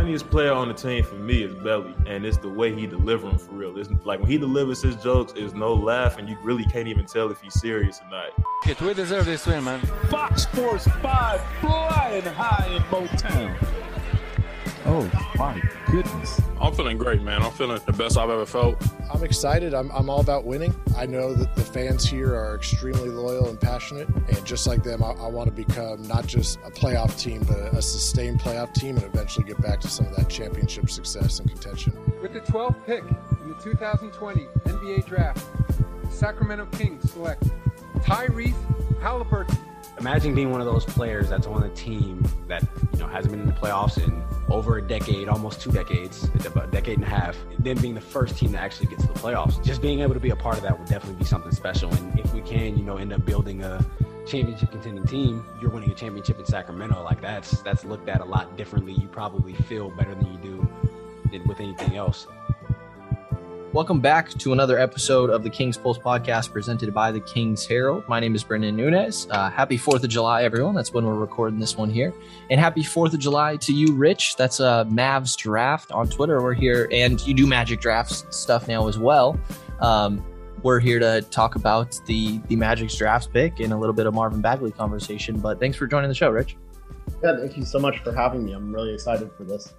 funniest player on the team for me is Belly, and it's the way he delivers them for real. It's like when he delivers his jokes, there's no laugh, and you really can't even tell if he's serious or not. Get, we deserve this win, man. Fox Sports 5 flying high in Motown. Oh my goodness. I'm feeling great, man. I'm feeling the best I've ever felt. I'm excited. I'm, I'm all about winning. I know that the fans here are extremely loyal and passionate. And just like them, I, I want to become not just a playoff team, but a, a sustained playoff team and eventually get back to some of that championship success and contention. With the 12th pick in the 2020 NBA Draft, the Sacramento Kings select Tyrese Halliburton imagine being one of those players that's on a team that you know hasn't been in the playoffs in over a decade, almost two decades, a decade and a half. Then being the first team that actually gets to the playoffs, just being able to be a part of that would definitely be something special. And if we can, you know, end up building a championship contending team, you're winning a championship in Sacramento. Like that's that's looked at a lot differently. You probably feel better than you do with anything else. Welcome back to another episode of the King's Pulse podcast presented by the King's Herald. My name is Brendan Nunez. Uh, happy 4th of July, everyone. That's when we're recording this one here. And happy 4th of July to you, Rich. That's uh, Mavs Draft on Twitter. We're here, and you do Magic Drafts stuff now as well. Um, we're here to talk about the, the Magic's draft pick and a little bit of Marvin Bagley conversation. But thanks for joining the show, Rich. Yeah, thank you so much for having me. I'm really excited for this.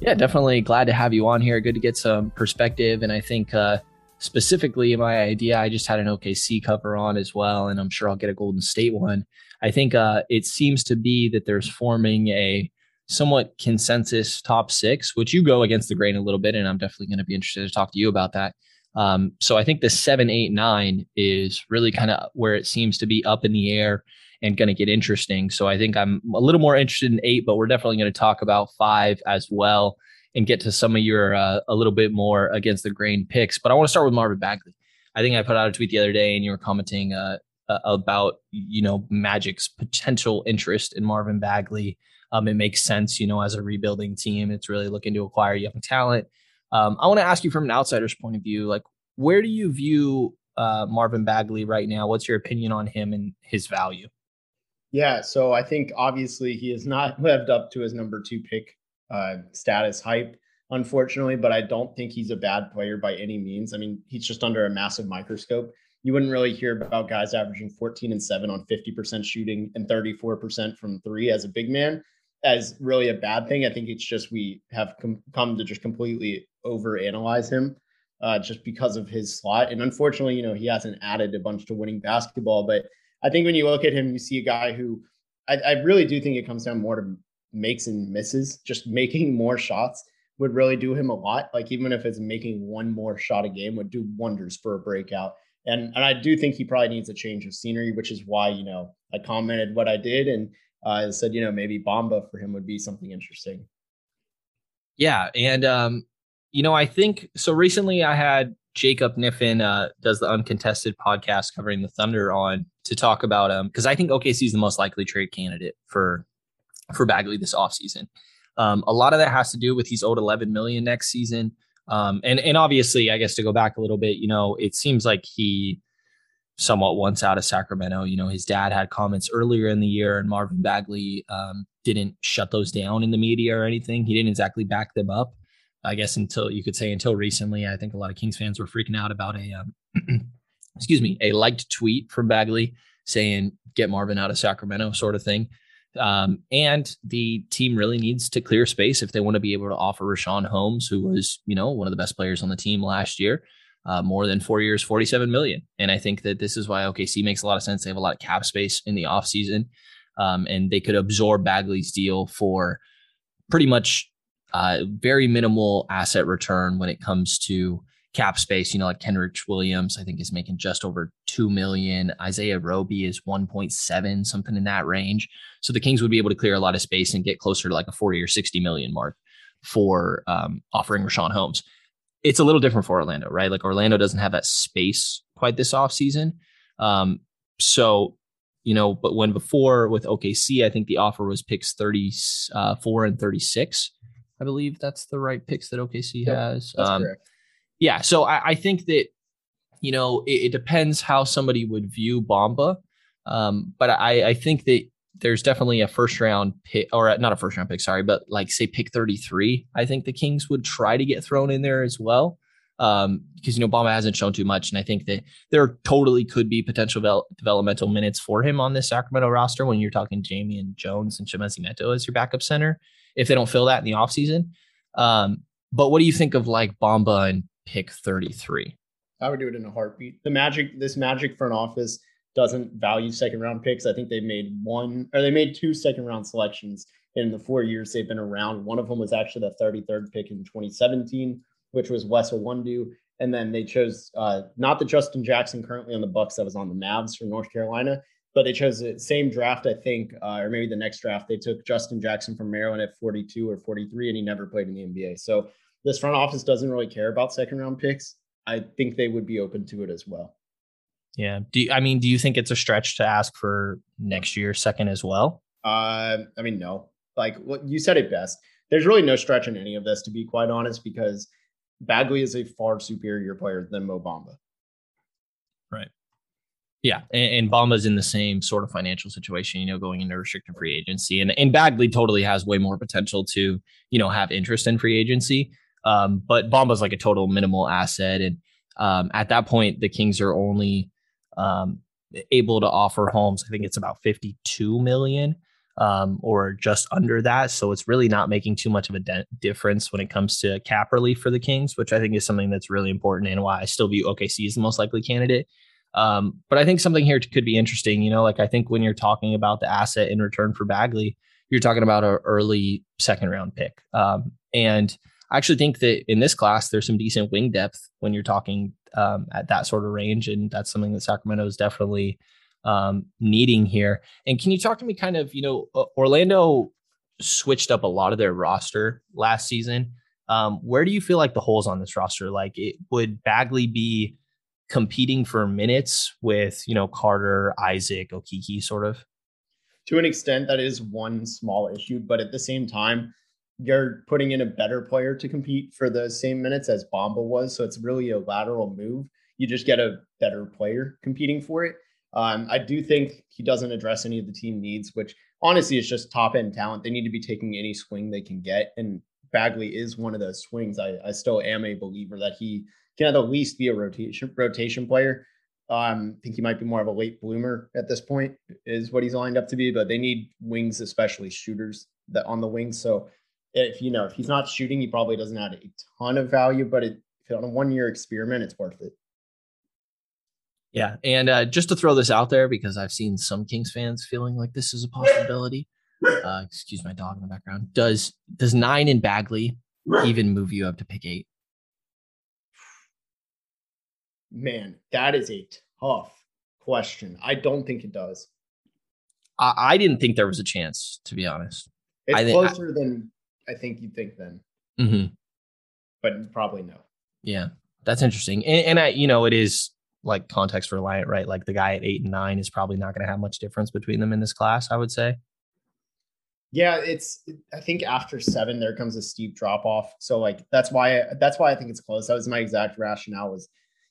Yeah, definitely glad to have you on here. Good to get some perspective. And I think uh, specifically my idea, I just had an OKC cover on as well, and I'm sure I'll get a Golden State one. I think uh, it seems to be that there's forming a somewhat consensus top six, which you go against the grain a little bit, and I'm definitely going to be interested to talk to you about that. Um, so I think the seven, eight, nine is really kind of where it seems to be up in the air and going to get interesting. So I think I'm a little more interested in eight, but we're definitely going to talk about five as well and get to some of your uh, a little bit more against the grain picks. But I want to start with Marvin Bagley. I think I put out a tweet the other day and you were commenting uh, about you know Magic's potential interest in Marvin Bagley. Um, it makes sense, you know, as a rebuilding team, it's really looking to acquire young talent. Um, I want to ask you from an outsider's point of view, like where do you view uh, Marvin Bagley right now? What's your opinion on him and his value? Yeah, so I think obviously he has not lived up to his number two pick uh, status hype, unfortunately, but I don't think he's a bad player by any means. I mean, he's just under a massive microscope. You wouldn't really hear about guys averaging 14 and 7 on 50% shooting and 34% from three as a big man as really a bad thing. I think it's just we have com- come to just completely overanalyze him uh, just because of his slot. And unfortunately, you know, he hasn't added a bunch to winning basketball, but I think when you look at him, you see a guy who I, I really do think it comes down more to makes and misses. Just making more shots would really do him a lot. Like even if it's making one more shot a game would do wonders for a breakout. And and I do think he probably needs a change of scenery, which is why you know I commented what I did and uh, said you know maybe Bamba for him would be something interesting. Yeah, and um, you know I think so. Recently, I had Jacob Niffin uh, does the uncontested podcast covering the Thunder on to talk about um because I think OKC is the most likely trade candidate for for Bagley this offseason. Um, a lot of that has to do with he's owed 11 million next season. Um, and and obviously, I guess to go back a little bit, you know, it seems like he somewhat wants out of Sacramento. You know, his dad had comments earlier in the year, and Marvin Bagley um, didn't shut those down in the media or anything. He didn't exactly back them up. I guess until you could say until recently, I think a lot of Kings fans were freaking out about a um, excuse me a liked tweet from Bagley saying "get Marvin out of Sacramento" sort of thing. Um, and the team really needs to clear space if they want to be able to offer Richaun Holmes, who was, you know, one of the best players on the team last year, uh, more than four years, 47 million. And I think that this is why OKC makes a lot of sense. They have a lot of cap space in the offseason, um, and they could absorb Bagley's deal for pretty much uh, very minimal asset return when it comes to cap space. You know, like Kenrich Williams, I think is making just over two million. Isaiah Roby is 1.7, something in that range. So the Kings would be able to clear a lot of space and get closer to like a 40 or 60 million mark for um, offering Richaun Holmes. It's a little different for Orlando, right? Like Orlando doesn't have that space quite this offseason. Um, so, you know, but when before with OKC, I think the offer was picks 34 uh, and 36. I believe that's the right picks that OKC yep, has. Um, yeah. So I, I, think that, you know, it, it, depends how somebody would view Bamba. Um, but I, I think that there's definitely a first round pick, or not a first round pick, sorry, but like say pick 33. I think the Kings would try to get thrown in there as well. Um, because you know Bamba hasn't shown too much, and I think that there totally could be potential vel- developmental minutes for him on this Sacramento roster when you're talking Damian Jones and Chimezie Metu as your backup center if they don't fill that in the offseason. Um, but what do you think of like Bamba and pick 33? I would do it in a heartbeat. The magic, this magic front office doesn't value second round picks. I think they made one or they made two second round selections in the four years they've been around. One of them was actually the 33rd pick in 2017, which was Wes Iwundu. And then they chose uh, not the Justin Jackson currently on the Bucks that was on the Mavs from North Carolina, but they chose the same draft, I think, uh, or maybe the next draft. They took Justin Jackson from Maryland at 42 or 43, and he never played in the NBA. So this front office doesn't really care about second round picks. I think they would be open to it as well. Yeah. Do you, I mean, do you think it's a stretch to ask for next year second as well? Uh, I mean, no. Like what you said it best. There's really no stretch in any of this, to be quite honest, because Bagley is a far superior player than Mo Bamba. Right. Yeah, and, and Bamba's in the same sort of financial situation, you know, going into restricted free agency, and and Bagley totally has way more potential to, you know, have interest in free agency. Um, but Bamba's like a total minimal asset, and um, at that point, the Kings are only um, able to offer Holmes. I think it's about fifty-two million, um, or just under that. So it's really not making too much of a de- difference when it comes to cap relief for the Kings, which I think is something that's really important and why I still view OKC as the most likely candidate. Um, but I think something here could be interesting. You know, like I think when you're talking about the asset in return for Bagley, you're talking about an early second round pick. Um, and I actually think that in this class, there's some decent wing depth when you're talking um, at that sort of range. And that's something that Sacramento is definitely um, needing here. And can you talk to me kind of, you know, Orlando switched up a lot of their roster last season. Um, where do you feel like the holes on this roster? Like, it, would Bagley be competing for minutes with you know Carter, Isaac, Okeke, sort of? To an extent, that is one small issue, but at the same time, you're putting in a better player to compete for the same minutes as Bamba was. So it's really a lateral move. You just get a better player competing for it. Um, I do think he doesn't address any of the team needs, which honestly is just top end talent. They need to be taking any swing they can get. And Bagley is one of those swings. I, I still am a believer that he can at the least be a rotation rotation player. Um, I think he might be more of a late bloomer at this point, is what he's lined up to be. But they need wings, especially shooters that on the wings. So if you know if he's not shooting, he probably doesn't add a ton of value. But it, on a one year experiment, it's worth it. Yeah, and uh, just to throw this out there because I've seen some Kings fans feeling like this is a possibility. Uh, excuse my dog in the background. Does does nine in Bagley even move you up to pick eight? Man, that is a tough question. I don't think it does. I, I didn't think there was a chance, to be honest. It's I closer I, than I think you'd think then. Mm-hmm. But probably no. Yeah, that's interesting. And, and I, you know, it is like context reliant, right? Like the guy at eight and nine is probably not going to have much difference between them in this class, I would say. Yeah, it's. I think after seven, there comes a steep drop off. So like that's why that's why I think it's close. That was my exact rationale. Was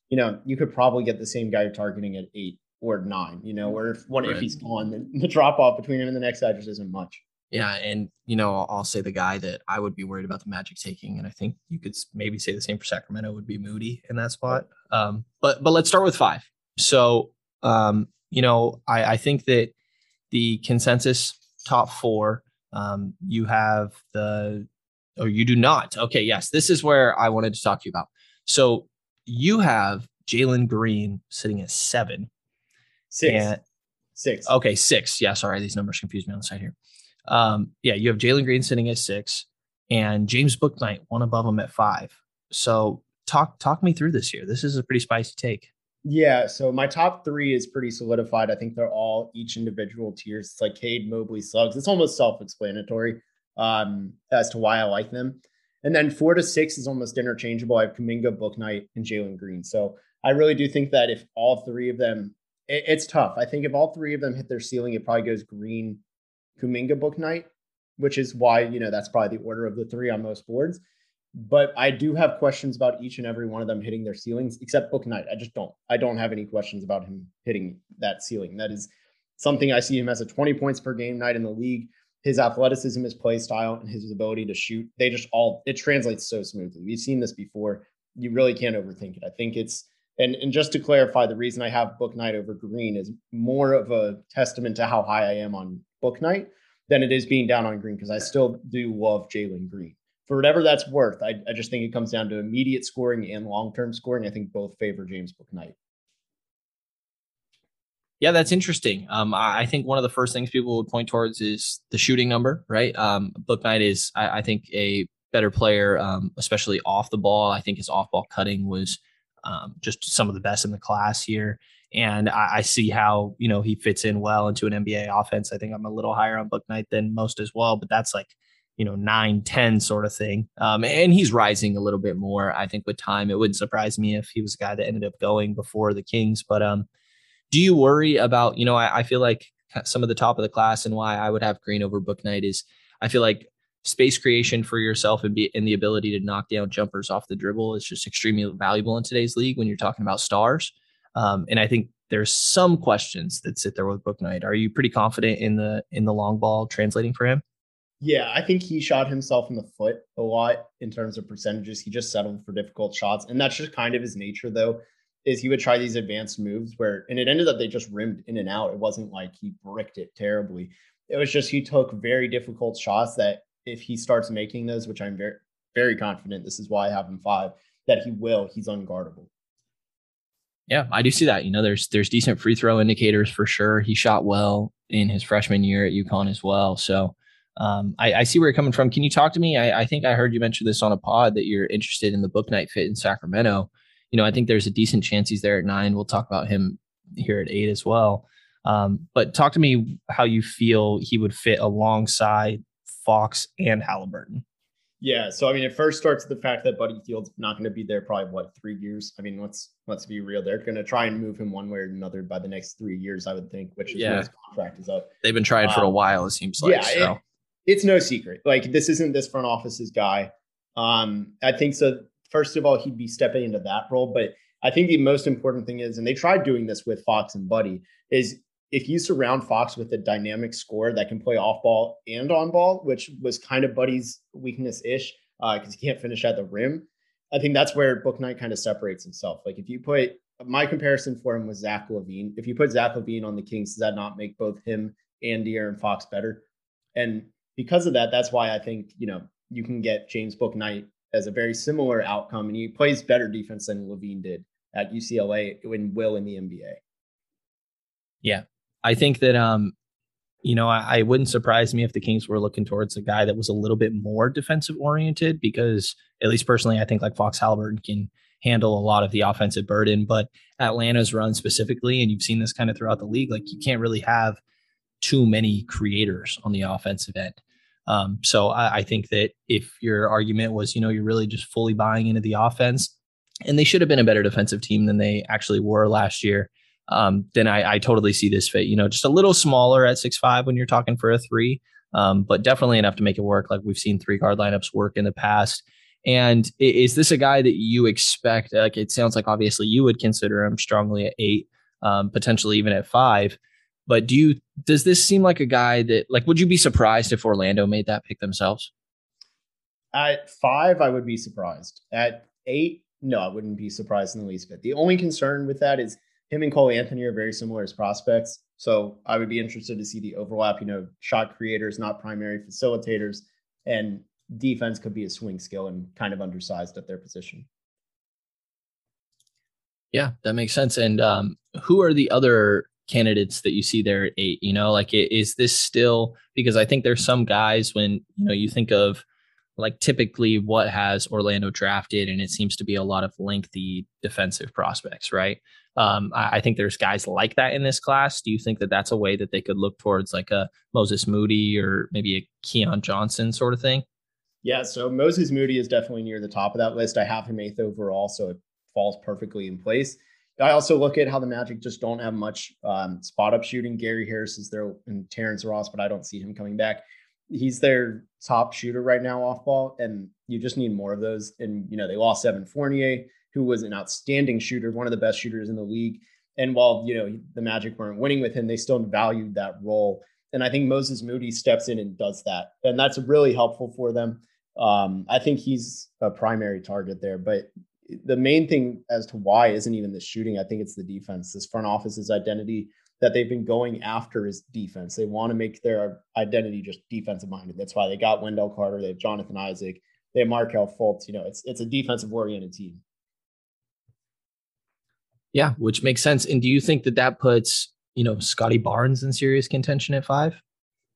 you know, you could probably get the same guy you're targeting at eight or nine, you know, or if one right. if he's gone, then the drop off between him and the next guy just isn't much. Yeah, and you know, I'll say the guy that I would be worried about the Magic taking, and I think you could maybe say the same for Sacramento would be Moody in that spot. Um, but but let's start with five. So, um, you know, I, I think that the consensus top four, um, you have the, or you do not. Okay, yes, this is where I wanted to talk to you about. So you have Jalen Green sitting at seven. Six. And, six. Okay, six. Yeah, sorry, these numbers confuse me on the side here. Um, yeah, you have Jalen Green sitting at six, and James Bouknight one above him at five. So talk talk me through this here. This is a pretty spicy take. Yeah, so my top three is pretty solidified. I think they're all each individual tiers. It's like Cade, Mobley, Suggs. It's almost self-explanatory um, as to why I like them. And then four to six is almost interchangeable. I have Kuminga, Bouknight, and Jalen Green. So I really do think that if all three of them, it, it's tough. I think if all three of them hit their ceiling, it probably goes Green, Kuminga, Bouknight, which is why, you know, that's probably the order of the three on most boards. But I do have questions about each and every one of them hitting their ceilings, except Bouknight. I just don't. I don't have any questions about him hitting that ceiling. That is something I see him as a 20 points per game night in the league. His athleticism, his play style, and his ability to shoot, they just all it translates so smoothly. We've seen this before. You really can't overthink it. I think it's and and just to clarify, the reason I have Bouknight over Green is more of a testament to how high I am on Bouknight than it is being down on Green because I still do love Jalen Green. For whatever that's worth, I, I just think it comes down to immediate scoring and long term scoring. I think both favor James Bouknight. Yeah, that's interesting. Um, I think one of the first things people would point towards is the shooting number, right? Um, Bouknight is, I, I think, a better player, um, especially off the ball. I think his off ball cutting was um, just some of the best in the class here. And I, I, see how, you know, he fits in well into an NBA offense. I think I'm a little higher on Bouknight than most as well, but that's like, you know, nine, 10 sort of thing. Um, and he's rising a little bit more. I think with time, it wouldn't surprise me if he was a guy that ended up going before the Kings. But um, do you worry about, you know, I, I feel like some of the top of the class and why I would have Green over Bouknight is I feel like space creation for yourself and be and the ability to knock down jumpers off the dribble is just extremely valuable in today's league when you're talking about stars. Um, and I think there's some questions that sit there with Bouknight. Are you pretty confident in the in the long ball translating for him? Yeah, I think he shot himself in the foot a lot in terms of percentages. He just settled for difficult shots, and that's just kind of his nature, though. Is he would try these advanced moves where, and it ended up they just rimmed in and out. It wasn't like he bricked it terribly. It was just he took very difficult shots that if he starts making those, which I'm very very confident, this is why I have him five, that he will. He's unguardable. Yeah, I do see that. You know, there's there's decent free throw indicators for sure. He shot well in his freshman year at UConn as well. So um, I, I, see where you're coming from. Can you talk to me? I, I, think I heard you mention this on a pod that you're interested in the Bouknight fit in Sacramento. You know, I think there's a decent chance he's there at nine. We'll talk about him here at eight as well. Um, but talk to me how you feel he would fit alongside Fox and Halliburton. Yeah, so I mean, it first starts with the fact that Buddy Hield's not going to be there probably what three years. I mean, let's let's be real; they're going to try and move him one way or another by the next three years, I would think. Which is yeah. when his contract is up. They've been trying for a um, while. It seems like. Yeah, so. it, it's no secret. Like this isn't this front office's guy. Um, I think so. First of all, he'd be stepping into that role, but I think the most important thing is, and they tried doing this with Fox and Buddy, is if you surround Fox with a dynamic score that can play off ball and on ball, which was kind of Buddy's weakness ish, because uh, he can't finish at the rim. I think that's where Bouknight kind of separates himself. Like if you put my comparison for him was Zach LaVine. If you put Zach LaVine on the Kings, does that not make both him and De'Aaron Fox better? And because of that, that's why I think you know you can get James Bouknight as a very similar outcome, and he plays better defense than LaVine did at UCLA and will in the NBA. Yeah, I think that um, you know, I, I, wouldn't surprise me if the Kings were looking towards a guy that was a little bit more defensive oriented because, at least personally, I think like Fox Halliburton can handle a lot of the offensive burden. But Atlanta's run specifically, and you've seen this kind of throughout the league, like you can't really have too many creators on the offensive end. Um, so I, I think that if your argument was, you know, you're really just fully buying into the offense, and they should have been a better defensive team than they actually were last year um, then I, I, totally see this fit. You know, just a little smaller at six five when you're talking for a three, um, but definitely enough to make it work. Like we've seen three guard lineups work in the past. And is this a guy that you expect? Like it sounds like obviously you would consider him strongly at eight, um, potentially even at five. But do you does this seem like a guy that like would you be surprised if Orlando made that pick themselves? At five, I would be surprised. At eight, no, I wouldn't be surprised in the least bit. The only concern with that is him and Cole Anthony are very similar as prospects. So I would be interested to see the overlap. You know, shot creators, not primary facilitators, and defense could be a swing skill and kind of undersized at their position. Yeah, that makes sense. And um, who are the other candidates that you see there at eight? You know, like is this still because I think there's some guys when you know you think of like typically what has Orlando drafted, and it seems to be a lot of lengthy defensive prospects, right? Um, I, I, think there's guys like that in this class. Do you think that that's a way that they could look towards like a Moses Moody or maybe a Keon Johnson sort of thing? Yeah, so Moses Moody is definitely near the top of that list. I have him eighth overall, so it falls perfectly in place. I also look at how the Magic just don't have much um, spot up shooting. Gary Harris is there and Terrence Ross, but I don't see him coming back. He's their top shooter right now off ball, and you just need more of those. And you know they lost Evan Fournier who was an outstanding shooter, one of the best shooters in the league. And while you know the Magic weren't winning with him, they still valued that role. And I think Moses Moody steps in and does that, and that's really helpful for them. Um, I think he's a primary target there, but the main thing as to why isn't even the shooting. I think it's the defense. This front office's identity that they've been going after is defense. They want to make their identity just defensive minded. That's why they got Wendell Carter. They have Jonathan Isaac. They have Markelle Fultz. You know, it's it's a defensive oriented team. Yeah, which makes sense. And do you think that that puts you know Scottie Barnes in serious contention at five?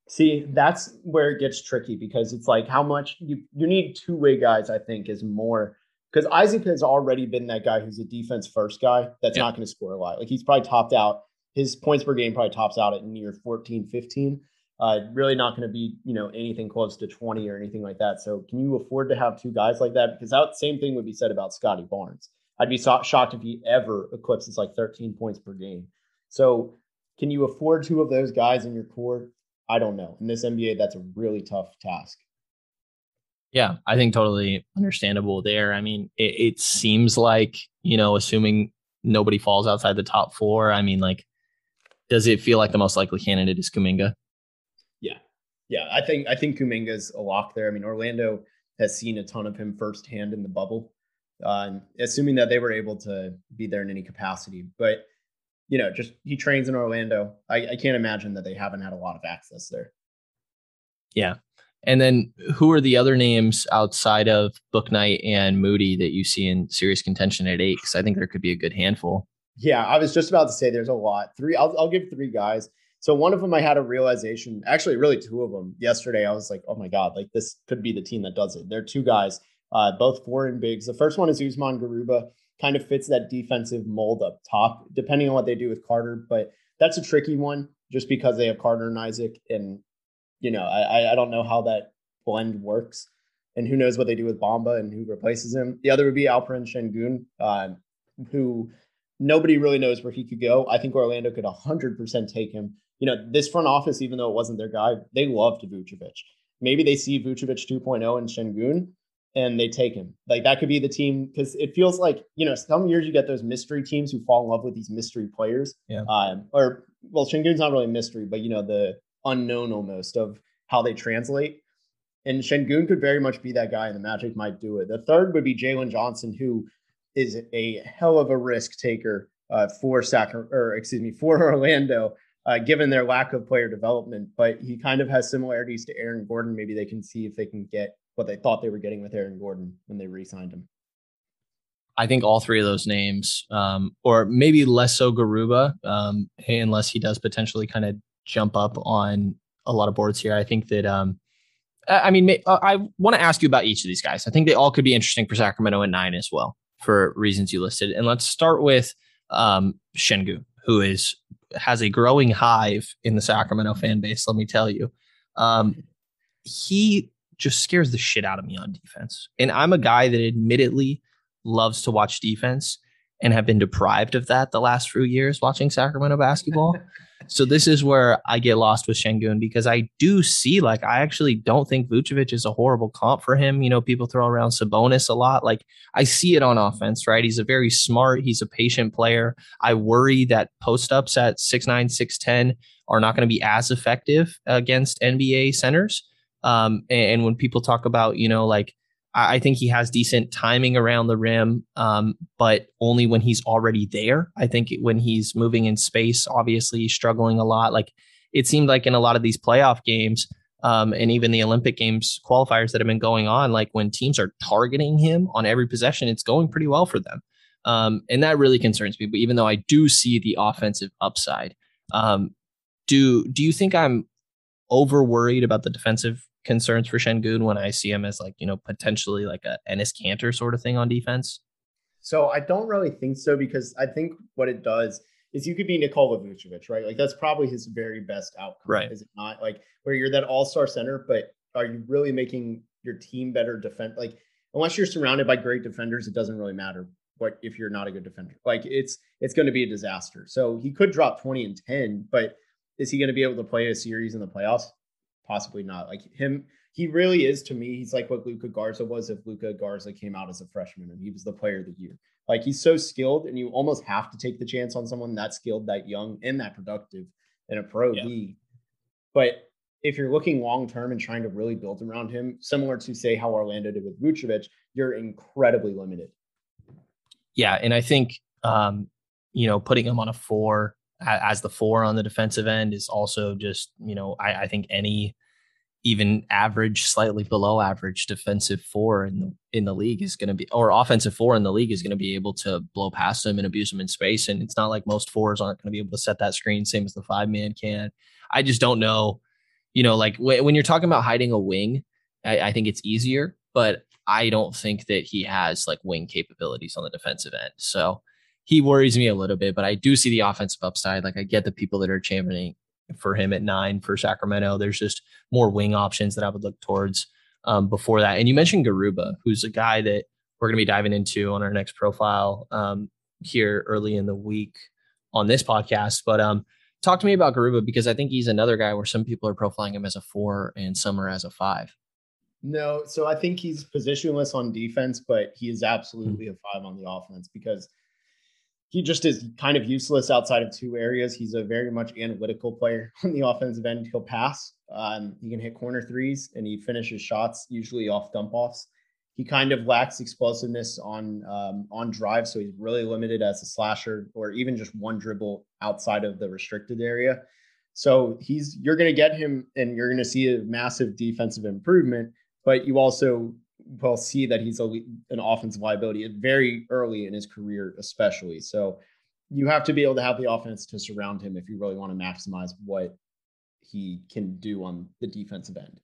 See, that's where it gets tricky because it's like how much you you need two way guys. I think is more because Isaac has already been that guy who's a defense first guy that's yeah. not going to score a lot. Like he's probably topped out his points per game probably tops out at near 14, 15. Uh, really not going to be, you know, anything close to 20 or anything like that. So can you afford to have two guys like that? Because that same thing would be said about Scottie Barnes. I'd be so- shocked if he ever eclipses like 13 points per game. So can you afford two of those guys in your core? I don't know. In this NBA, that's a really tough task. Yeah, I think totally understandable there. I mean, it, it seems like, you know, assuming nobody falls outside the top four, I mean, like does it feel like the most likely candidate is Kuminga? Yeah, yeah. I think I think Kuminga's a lock there. I mean, Orlando has seen a ton of him firsthand in the bubble, uh, assuming that they were able to be there in any capacity. But you know, just he trains in Orlando. I, I can't imagine that they haven't had a lot of access there. Yeah. And then who are the other names outside of Bouknight and Moody that you see in serious contention at eight? Because I think there could be a good handful. Yeah, I was just about to say there's a lot. Three, I'll, I'll give three guys. So one of them I had a realization, actually, really two of them. Yesterday, I was like, oh my god, like this could be the team that does it. They're two guys, uh, both foreign bigs. The first one is Usman Garuba, kind of fits that defensive mold up top, depending on what they do with Carter. But that's a tricky one, just because they have Carter and Isaac, and you know, I I don't know how that blend works, and who knows what they do with Bamba and who replaces him. The other would be Alperen Sengun, uh, who nobody really knows where he could go. I think Orlando could 100% take him. You know, this front office, even though it wasn't their guy, they loved Vucevic. Maybe they see Vucevic 2.0 and Sengun and they take him. Like that could be the team because it feels like, you know, some years you get those mystery teams who fall in love with these mystery players. Yeah. Um, or, well, Sengun's not really a mystery, but, you know, the unknown almost of how they translate. And Sengun could very much be that guy, and the Magic might do it. The third would be Jalen Johnson, who is a hell of a risk taker uh, for Sac or excuse me for Orlando, uh, given their lack of player development. But he kind of has similarities to Aaron Gordon. Maybe they can see if they can get what they thought they were getting with Aaron Gordon when they re-signed him. I think all three of those names, um, or maybe less so Garuba, um, unless he does potentially kind of jump up on a lot of boards here. I think that um, I mean, uh, I want to ask you about each of these guys. I think they all could be interesting for Sacramento at nine as well for reasons you listed. And let's start with um, Sengun, who is has a growing hive in the Sacramento fan base. Let me tell you, um, he just scares the shit out of me on defense. And I'm a guy that admittedly loves to watch defense and have been deprived of that the last few years watching Sacramento basketball. So this is where I get lost with Sengun because I do see like I actually don't think Vucevic is a horrible comp for him. You know, people throw around Sabonis a lot. Like I see it on offense, right? He's a very smart, he's a patient player. I worry that post ups at six nine, six ten are not going to be as effective against NBA centers. Um, and when people talk about, you know, like I think he has decent timing around the rim, um, but only when he's already there. I think when he's moving in space, obviously he's struggling a lot. Like it seemed like in a lot of these playoff games, um, and even the Olympic Games qualifiers that have been going on, like when teams are targeting him on every possession, it's going pretty well for them. Um, and that really concerns me. But even though I do see the offensive upside, um, do do you think I'm over worried about the defensive concerns for Sengun when I see him as like, you know, potentially like a Enes Kanter sort of thing on defense? So I don't really think so because I think what it does is you could be Nikola Vucevic, right? Like that's probably his very best outcome. Right. Is it not? Like where you're that all-star center, but are you really making your team better defend like unless you're surrounded by great defenders, it doesn't really matter what if you're not a good defender. Like it's it's going to be a disaster. So he could drop 20 and 10, but is he going to be able to play a series in the playoffs? Possibly not. Like him, he really is to me. He's like what Luka Garza was if Luka Garza came out as a freshman and he was the player of the year. Like he's so skilled, and you almost have to take the chance on someone that skilled, that young, and that productive in a pro yeah. league. But if you're looking long term and trying to really build around him, similar to say how Orlando did with Vucevic, you're incredibly limited. Yeah, and I think um, you know putting him on a four as the four on the defensive end is also just you know I, I think any even average, slightly below average defensive four in the in the league is going to be, or offensive four in the league is going to be able to blow past them and abuse them in space. And it's not like most fours aren't going to be able to set that screen, same as the five man can. I just don't know, you know, like w- when you're talking about hiding a wing, I, I think it's easier, but I don't think that he has like wing capabilities on the defensive end. So he worries me a little bit, but I do see the offensive upside. Like I get the people that are championing for him at nine for Sacramento. There's just more wing options that I would look towards um, before that. And you mentioned Garuba, who's a guy that we're going to be diving into on our next profile um, here early in the week on this podcast. But um, talk to me about Garuba because I think he's another guy where some people are profiling him as a four and some are as a five. No, so I think he's positionless on defense, but he is absolutely a five on the offense because he just is kind of useless outside of two areas. He's a very much analytical player on the offensive end. He'll pass. Um, he can hit corner threes, and he finishes shots usually off dump offs. He kind of lacks explosiveness on um, on drive, so he's really limited as a slasher or even just one dribble outside of the restricted area. So he's you're going to get him, and you're going to see a massive defensive improvement. But you also will see that he's a, an offensive liability very early in his career, especially. So you have to be able to have the offense to surround him if you really want to maximize what he can do on the defensive end.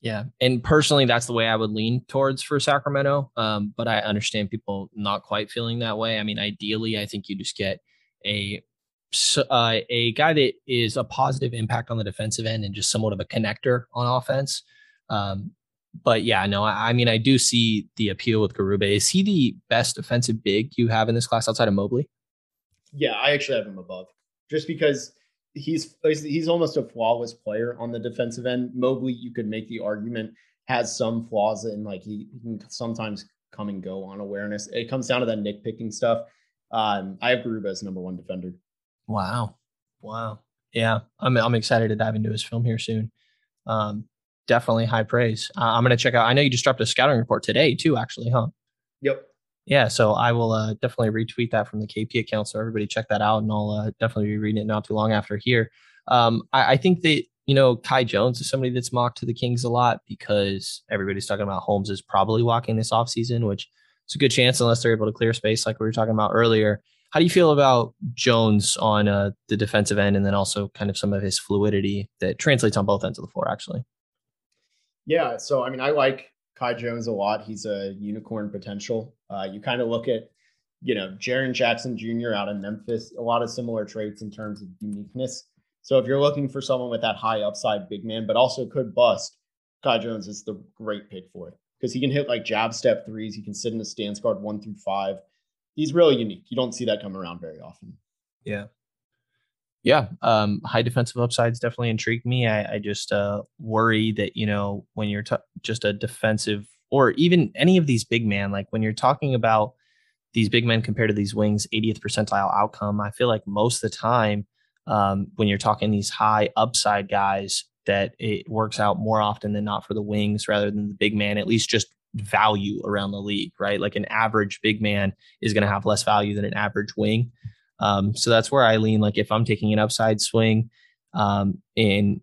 Yeah, and personally, that's the way I would lean towards for Sacramento. Um, but I understand people not quite feeling that way. I mean, ideally, I think you just get a uh, a guy that is a positive impact on the defensive end and just somewhat of a connector on offense. Um, but yeah, no, I, I, mean, I do see the appeal with Garuba. Is he the best offensive big you have in this class outside of Mobley? Yeah, I actually have him above, just because he's he's almost a flawless player on the defensive end. Mobley, you could make the argument has some flaws in like he, he can sometimes come and go on awareness. It comes down to that nitpicking stuff. Um, I have Garuba as number one defender. Wow, wow, yeah, I'm I'm excited to dive into his film here soon. Um, definitely high praise. Uh, I'm going to check out. I know you just dropped a scouting report today too, actually, huh? Yep. Yeah, so I will uh, definitely retweet that from the KP account. So everybody check that out, and I'll uh, definitely be reading it not too long after here. Um, I, I, think that you know Kai Jones is somebody that's mocked to the Kings a lot because everybody's talking about Holmes is probably walking this offseason, which is a good chance unless they're able to clear space like we were talking about earlier. How do you feel about Jones on uh, the defensive end, and then also kind of some of his fluidity that translates on both ends of the floor, actually? Yeah. So, I mean, I like Kai Jones a lot. He's a unicorn potential. Uh, you kind of look at, you know, Jaren Jackson Jr. out in Memphis, a lot of similar traits in terms of uniqueness. So, if you're looking for someone with that high upside big man, but also could bust, Kai Jones is the great pick for it because he can hit like jab step threes. He can sit in the stance guard one through five. He's really unique. You don't see that come around very often. Yeah yeah, um, high defensive upsides definitely intrigue me. I, I just uh, worry that you know when you're t- just a defensive or even any of these big man, like when you're talking about these big men compared to these wings, 80th percentile outcome. I feel like most of the time um, when you're talking these high upside guys, that it works out more often than not for the wings rather than the big man. At least just value around the league, right? Like an average big man is going to have less value than an average wing. Um, so that's where I lean. Like if I'm taking an upside swing um, in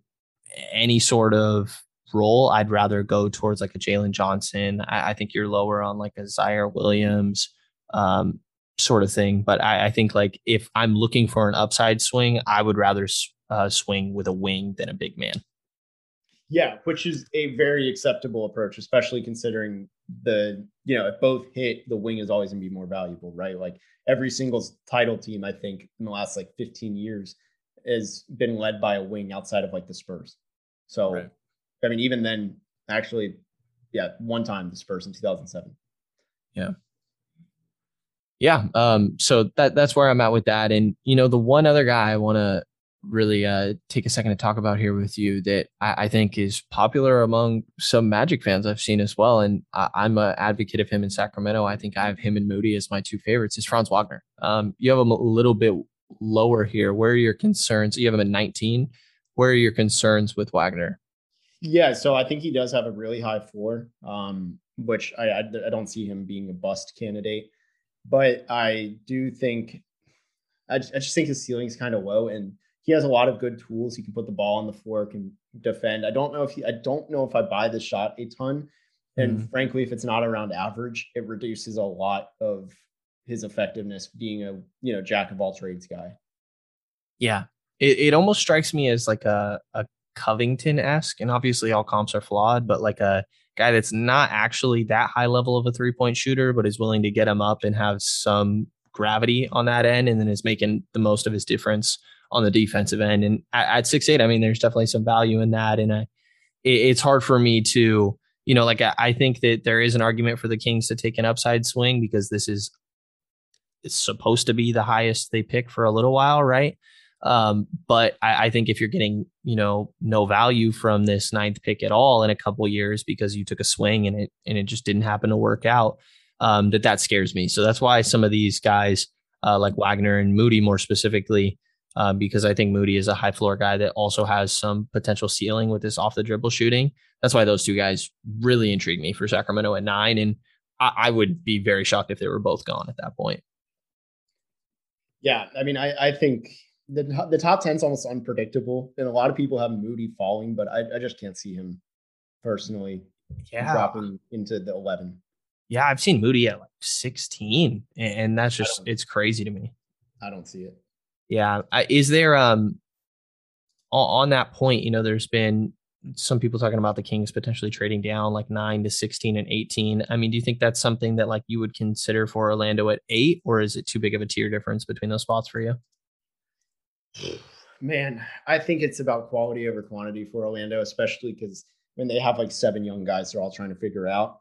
any sort of role, I'd rather go towards like a Jalen Johnson. I, I, think you're lower on like a Ziaire Williams um, sort of thing. But I, I, think like if I'm looking for an upside swing, I would rather uh, swing with a wing than a big man. Yeah, which is a very acceptable approach, especially considering the you know if both hit, the wing is always going to be more valuable, right? Like every single title team, I think, in the last like 15 years has been led by a wing outside of like the Spurs. So, right. I mean, even then, actually, yeah, one time the Spurs in 2007. Yeah. Yeah. Um, so that that's where I'm at with that. And you know, the one other guy I want to really uh, take a second to talk about here with you that I, I, think is popular among some Magic fans I've seen as well. And I, am an advocate of him in Sacramento. I think I have him and Moody as my two favorites. Is Franz Wagner. Um, you have him a little bit lower here. Where are your concerns? You have him at 19. Where are your concerns with Wagner? Yeah, so I think he does have a really high floor, um, which I, I I don't see him being a bust candidate. But I do think I just, I just think his ceiling is kind of low, and he has a lot of good tools. He can put the ball on the floor, can defend. I don't know if he, I don't know if I buy the shot a ton. And mm frankly, if it's not around average, it reduces a lot of his effectiveness being a you know jack of all trades guy. Yeah, it, it almost strikes me as like a a Covington esque, and obviously all comps are flawed, but like a guy that's not actually that high level of a three point shooter, but is willing to get him up and have some gravity on that end, and then is making the most of his difference on the defensive end. And at, six eight, I mean, there's definitely some value in that, and I, it, it's hard for me to, you know, like I, I think that there is an argument for the Kings to take an upside swing because this is it's supposed to be the highest they pick for a little while, right? Um, but I, I, think if you're getting, you know, no value from this ninth pick at all in a couple years because you took a swing and it and it just didn't happen to work out, um, that that scares me. So that's why some of these guys, uh, like Wagner and Moody, more specifically, um, because I think Moody is a high floor guy that also has some potential ceiling with this off the dribble shooting. That's why those two guys really intrigue me for Sacramento at nine, and I, I would be very shocked if they were both gone at that point. Yeah, I mean, I, I think the the top ten is almost unpredictable, and a lot of people have Moody falling, but I, I just can't see him personally yeah. dropping into the eleven. Yeah, I've seen Moody at like sixteen, and that's just it's crazy to me. I don't see it. Yeah, is there um on that point? You know, there's been some people talking about the Kings potentially trading down like nine to 16 and 18. I mean, do you think that's something that like you would consider for Orlando at eight, or is it too big of a tier difference between those spots for you? Man, I think it's about quality over quantity for Orlando, especially because when they have like seven young guys, they're all trying to figure out.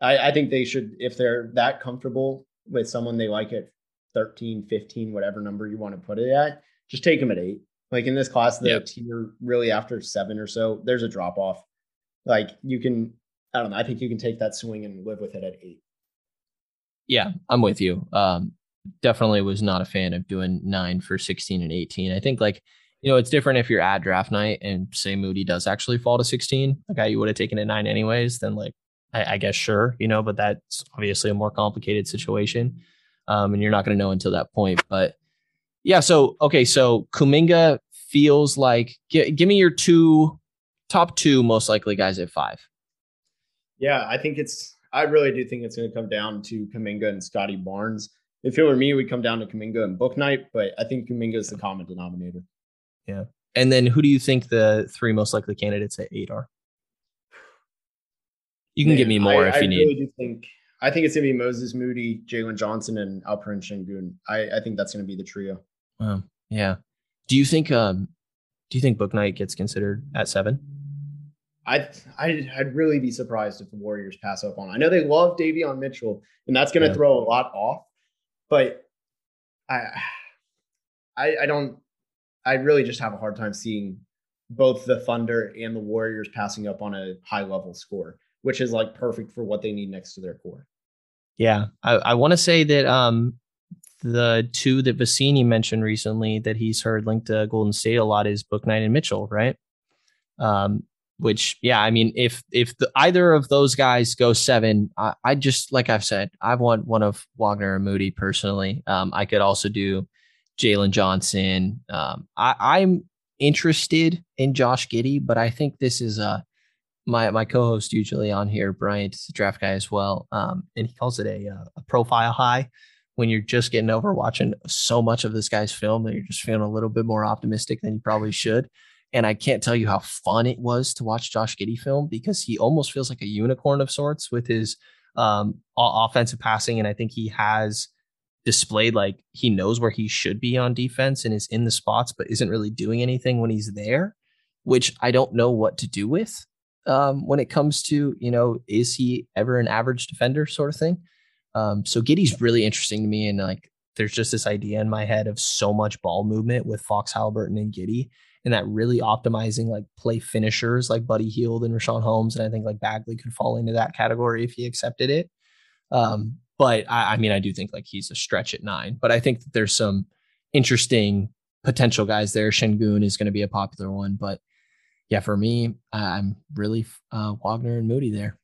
I, I think they should, if they're that comfortable with someone they like at 13, 15, whatever number you want to put it at, just take them at eight. Like in this class, the yep. tier really after seven or so, there's a drop off. Like you can, I don't know. I think you can take that swing and live with it at eight. Yeah, I'm with you. Um, definitely was not a fan of doing nine for 16 and 18. I think like, you know, it's different if you're at draft night and say Moody does actually fall to 16, a guy you would have taken at nine anyways, then like, I, I guess sure, you know, but that's obviously a more complicated situation. Um, and you're not going to know until that point. But yeah, so okay, so Kuminga feels like g- give me your two top two most likely guys at five. Yeah, I think it's I really do think it's going to come down to Kuminga and Scottie Barnes if it were me, we'd come down to Kuminga and Bouknight, but I think Kuminga is the common denominator. Yeah. And then who do you think the three most likely candidates at eight are? You can Man, give me more I, if you I need. I really do think I think it's gonna be Moses Moody, Jalen Johnson, and Alperen Sengun. I, I think that's gonna be the trio. Um, yeah. Do you think um do you think Bouknight gets considered at seven? I'd, I'd, I'd really be surprised if the Warriors pass up on. I know they love Davion Mitchell, and that's going to yeah. throw a lot off but I, I, I don't. I really just have a hard time seeing both the Thunder and the Warriors passing up on a high level score, which is like perfect for what they need next to their core. Yeah, I, I want to say that um the two that Vecenie mentioned recently that he's heard linked to Golden State a lot is Bouknight and Mitchell, right? Um, which yeah i mean if if the, either of those guys go seven I, I, just like i've said i want one of wagner and moody personally um, i could also do jalen johnson um, I, i'm interested in josh giddey but i think this is a my my co-host usually on here bryant is a draft guy as well um, and he calls it a, uh, a profile high when you're just getting over watching so much of this guy's film that you're just feeling a little bit more optimistic than you probably should and I can't tell you how fun it was to watch Josh Giddey film because he almost feels like a unicorn of sorts with his um, offensive passing. And I think he has displayed like he knows where he should be on defense and is in the spots, but isn't really doing anything when he's there, which I don't know what to do with um, when it comes to, you know, is he ever an average defender sort of thing? Um, so Giddey's really interesting to me. And like, there's just this idea in my head of so much ball movement with Fox Halliburton and Giddey, and that really optimizing like play finishers like Buddy Hield and Richaun Holmes. And I think like Bagley could fall into that category if he accepted it. Um, but I, I mean, I do think like he's a stretch at nine, but I think that there's some interesting potential guys there. Sengun is going to be a popular one, but yeah, for me, I'm really uh, Wagner and Moody there.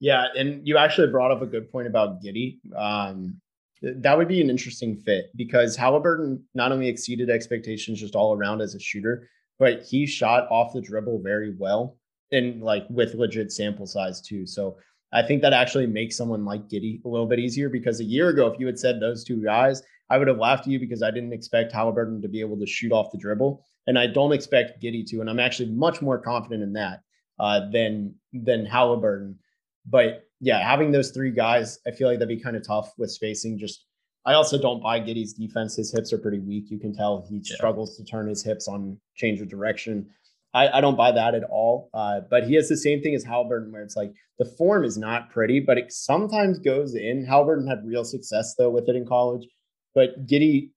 Yeah, and you actually brought up a good point about Giddey. Um, that would be an interesting fit because Halliburton not only exceeded expectations just all around as a shooter, but he shot off the dribble very well and like with legit sample size too. So I think that actually makes someone like Giddey a little bit easier because a year ago, if you had said those two guys, I would have laughed at you because I didn't expect Halliburton to be able to shoot off the dribble, and I don't expect Giddey to. And I'm actually much more confident in that uh, than than Halliburton. But yeah, having those three guys, I feel like that'd be kind of tough with spacing. Just I also don't buy Giddey's defense. His hips are pretty weak. You can tell he yeah. struggles to turn his hips on change of direction. I, I don't buy that at all. Uh, but he has the same thing as Halliburton, where it's like the form is not pretty, but it sometimes goes in. Halliburton had real success though with it in college, but Giddey,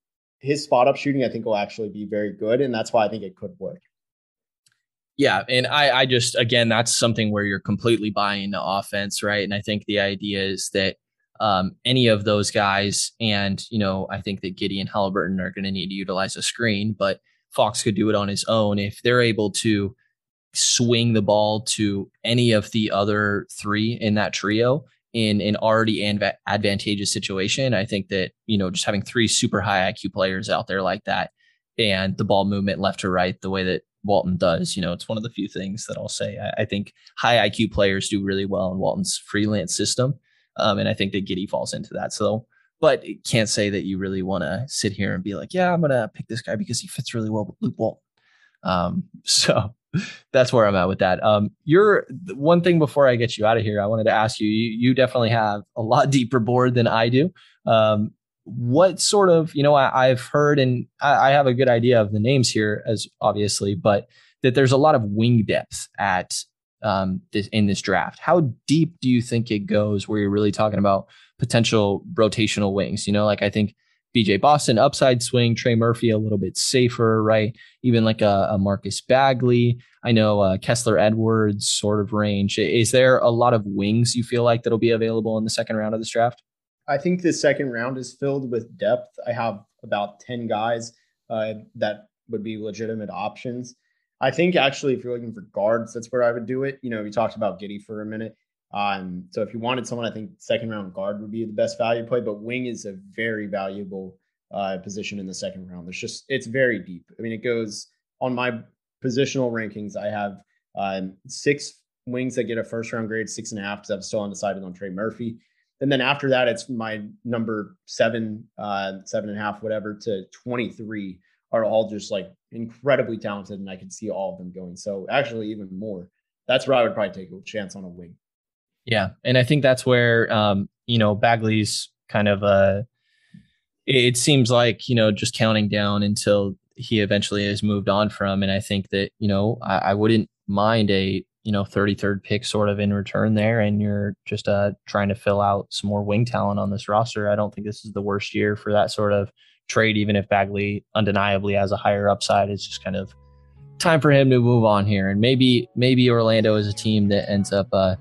his spot up shooting, I think will actually be very good, and that's why I think it could work. Yeah, and I, I just again, that's something where you're completely buying the offense, right? And I think the idea is that um, any of those guys, and you know, I think that Giddey and Halliburton are going to need to utilize a screen, but Fox could do it on his own if they're able to swing the ball to any of the other three in that trio in an already adv- advantageous situation. I think that, you know, just having three super high IQ players out there like that and the ball movement left to right, the way that Walton does, you know, it's one of the few things that I'll say. I, I think high IQ players do really well in Walton's freelance system. Um, and I think that Giddey falls into that. So but can't say that you really want to sit here and be like, yeah, I'm gonna pick this guy because he fits really well with Luke Walton. Um, so that's where I'm at with that. Um, you're one thing before I get you out of here, I wanted to ask you, you, you definitely have a lot deeper board than I do. Um, what sort of, you know, I, have heard and I, I, have a good idea of the names here as obviously, but that there's a lot of wing depth at um, this, in this draft. How deep do you think it goes where you're really talking about potential rotational wings. You know, like I think BJ Boston upside swing, Trey Murphy a little bit safer, right? Even like a, a Marcus Bagley. I know uh, Kessler Edwards sort of range. Is there a lot of wings you feel like that'll be available in the second round of this draft? I think the second round is filled with depth. I have about 10 guys uh, that would be legitimate options. I think actually, if you're looking for guards, that's where I would do it. You know, we talked about Giddey for a minute. Um, so if you wanted someone, I think second round guard would be the best value play, but wing is a very valuable uh, position in the second round. There's just it's very deep. I mean, it goes on my positional rankings. I have um, six wings that get a first round grade, six and a half because I'm still undecided on Trey Murphy. And then after that, it's my number seven, uh, seven and a half, whatever, to 23 are all just like incredibly talented, and I can see all of them going. So actually, even more. That's where I would probably take a chance on a wing. Yeah, and I think that's where um, you know Bagley's kind of uh it seems like you know just counting down until he eventually is moved on from, and I think that you know I, I wouldn't mind a you know 33rd pick sort of in return there, and you're just uh trying to fill out some more wing talent on this roster. I don't think this is the worst year for that sort of trade, even if Bagley undeniably has a higher upside. It's just kind of time for him to move on here, and maybe maybe Orlando is a team that ends up. uh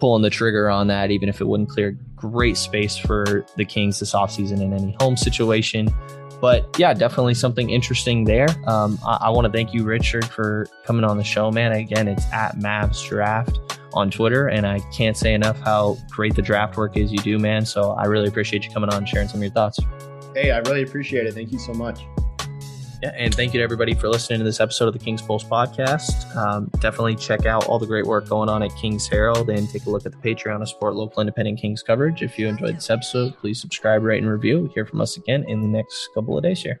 pulling the trigger on that, even if it wouldn't clear great space for the Kings this offseason in any home situation. But yeah, definitely something interesting there. Um, I, I want to thank you, Richard, for coming on the show, man. Again, it's at Mavs Draft on Twitter, and I can't say enough how great the draft work is you do, man. So I really appreciate you coming on and sharing some of your thoughts. Hey, I really appreciate it. Thank you so much. Yeah, and thank you to everybody for listening to this episode of the King's Pulse podcast. Um, definitely check out all the great work going on at King's Herald and take a look at the Patreon to support local independent Kings coverage. If you enjoyed this episode, please subscribe, rate, and review. Hear from us again in the next couple of days here.